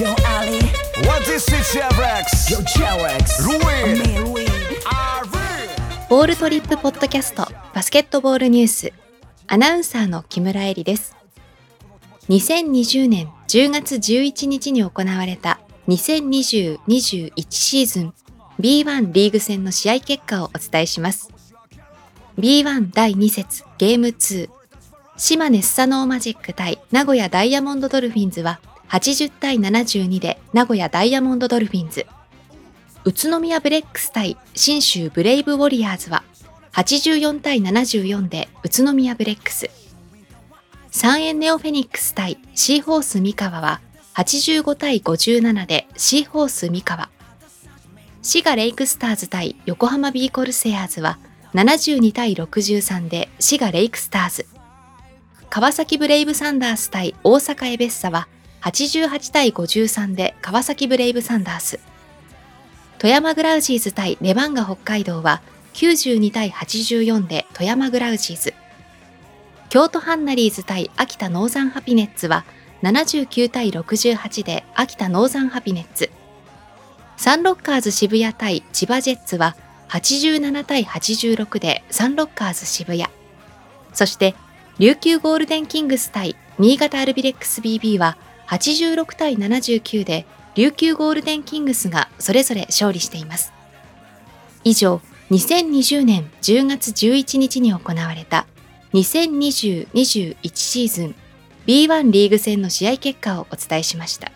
Yo Ali, What is it, Chevrex? yo Cherex, Ruin. me. ボールトリップポッドキャストバスケットボールニュース。アナウンサーの木村恵里です。2020年10月11日に行われた2020-21シーズン B1 リーグ戦の試合結果をお伝えします。B1 第2節ゲーム2島根スサノーマジック対名古屋ダイヤモンドドルフィンズは80対72で名古屋ダイヤモンドドルフィンズ宇都宮ブレックス対信州ブレイブウォリアーズは84対74で宇都宮ブレックス。三遠ネオフェニックス対シーホース三河は85対57でシーホース三河。滋賀レイクスターズ対横浜ビーコルセアーズは72対63で滋賀レイクスターズ。川崎ブレイブサンダース対大阪エベッサは88対53で川崎ブレイブサンダース。富山グラウジーズ対レバンガ北海道は92対84で富山グラウジーズ。京都ハンナリーズ対秋田ノーザンハピネッツは79対68で秋田ノーザンハピネッツ。サンロッカーズ渋谷対千葉ジェッツは87対86でサンロッカーズ渋谷。そして琉球ゴールデンキングス対新潟アルビレックス BB は86対79で琉球ゴールデンキングスがそれぞれ勝利しています。以上、2020年10月11日に行われた2020-21シーズン B1 リーグ戦の試合結果をお伝えしました。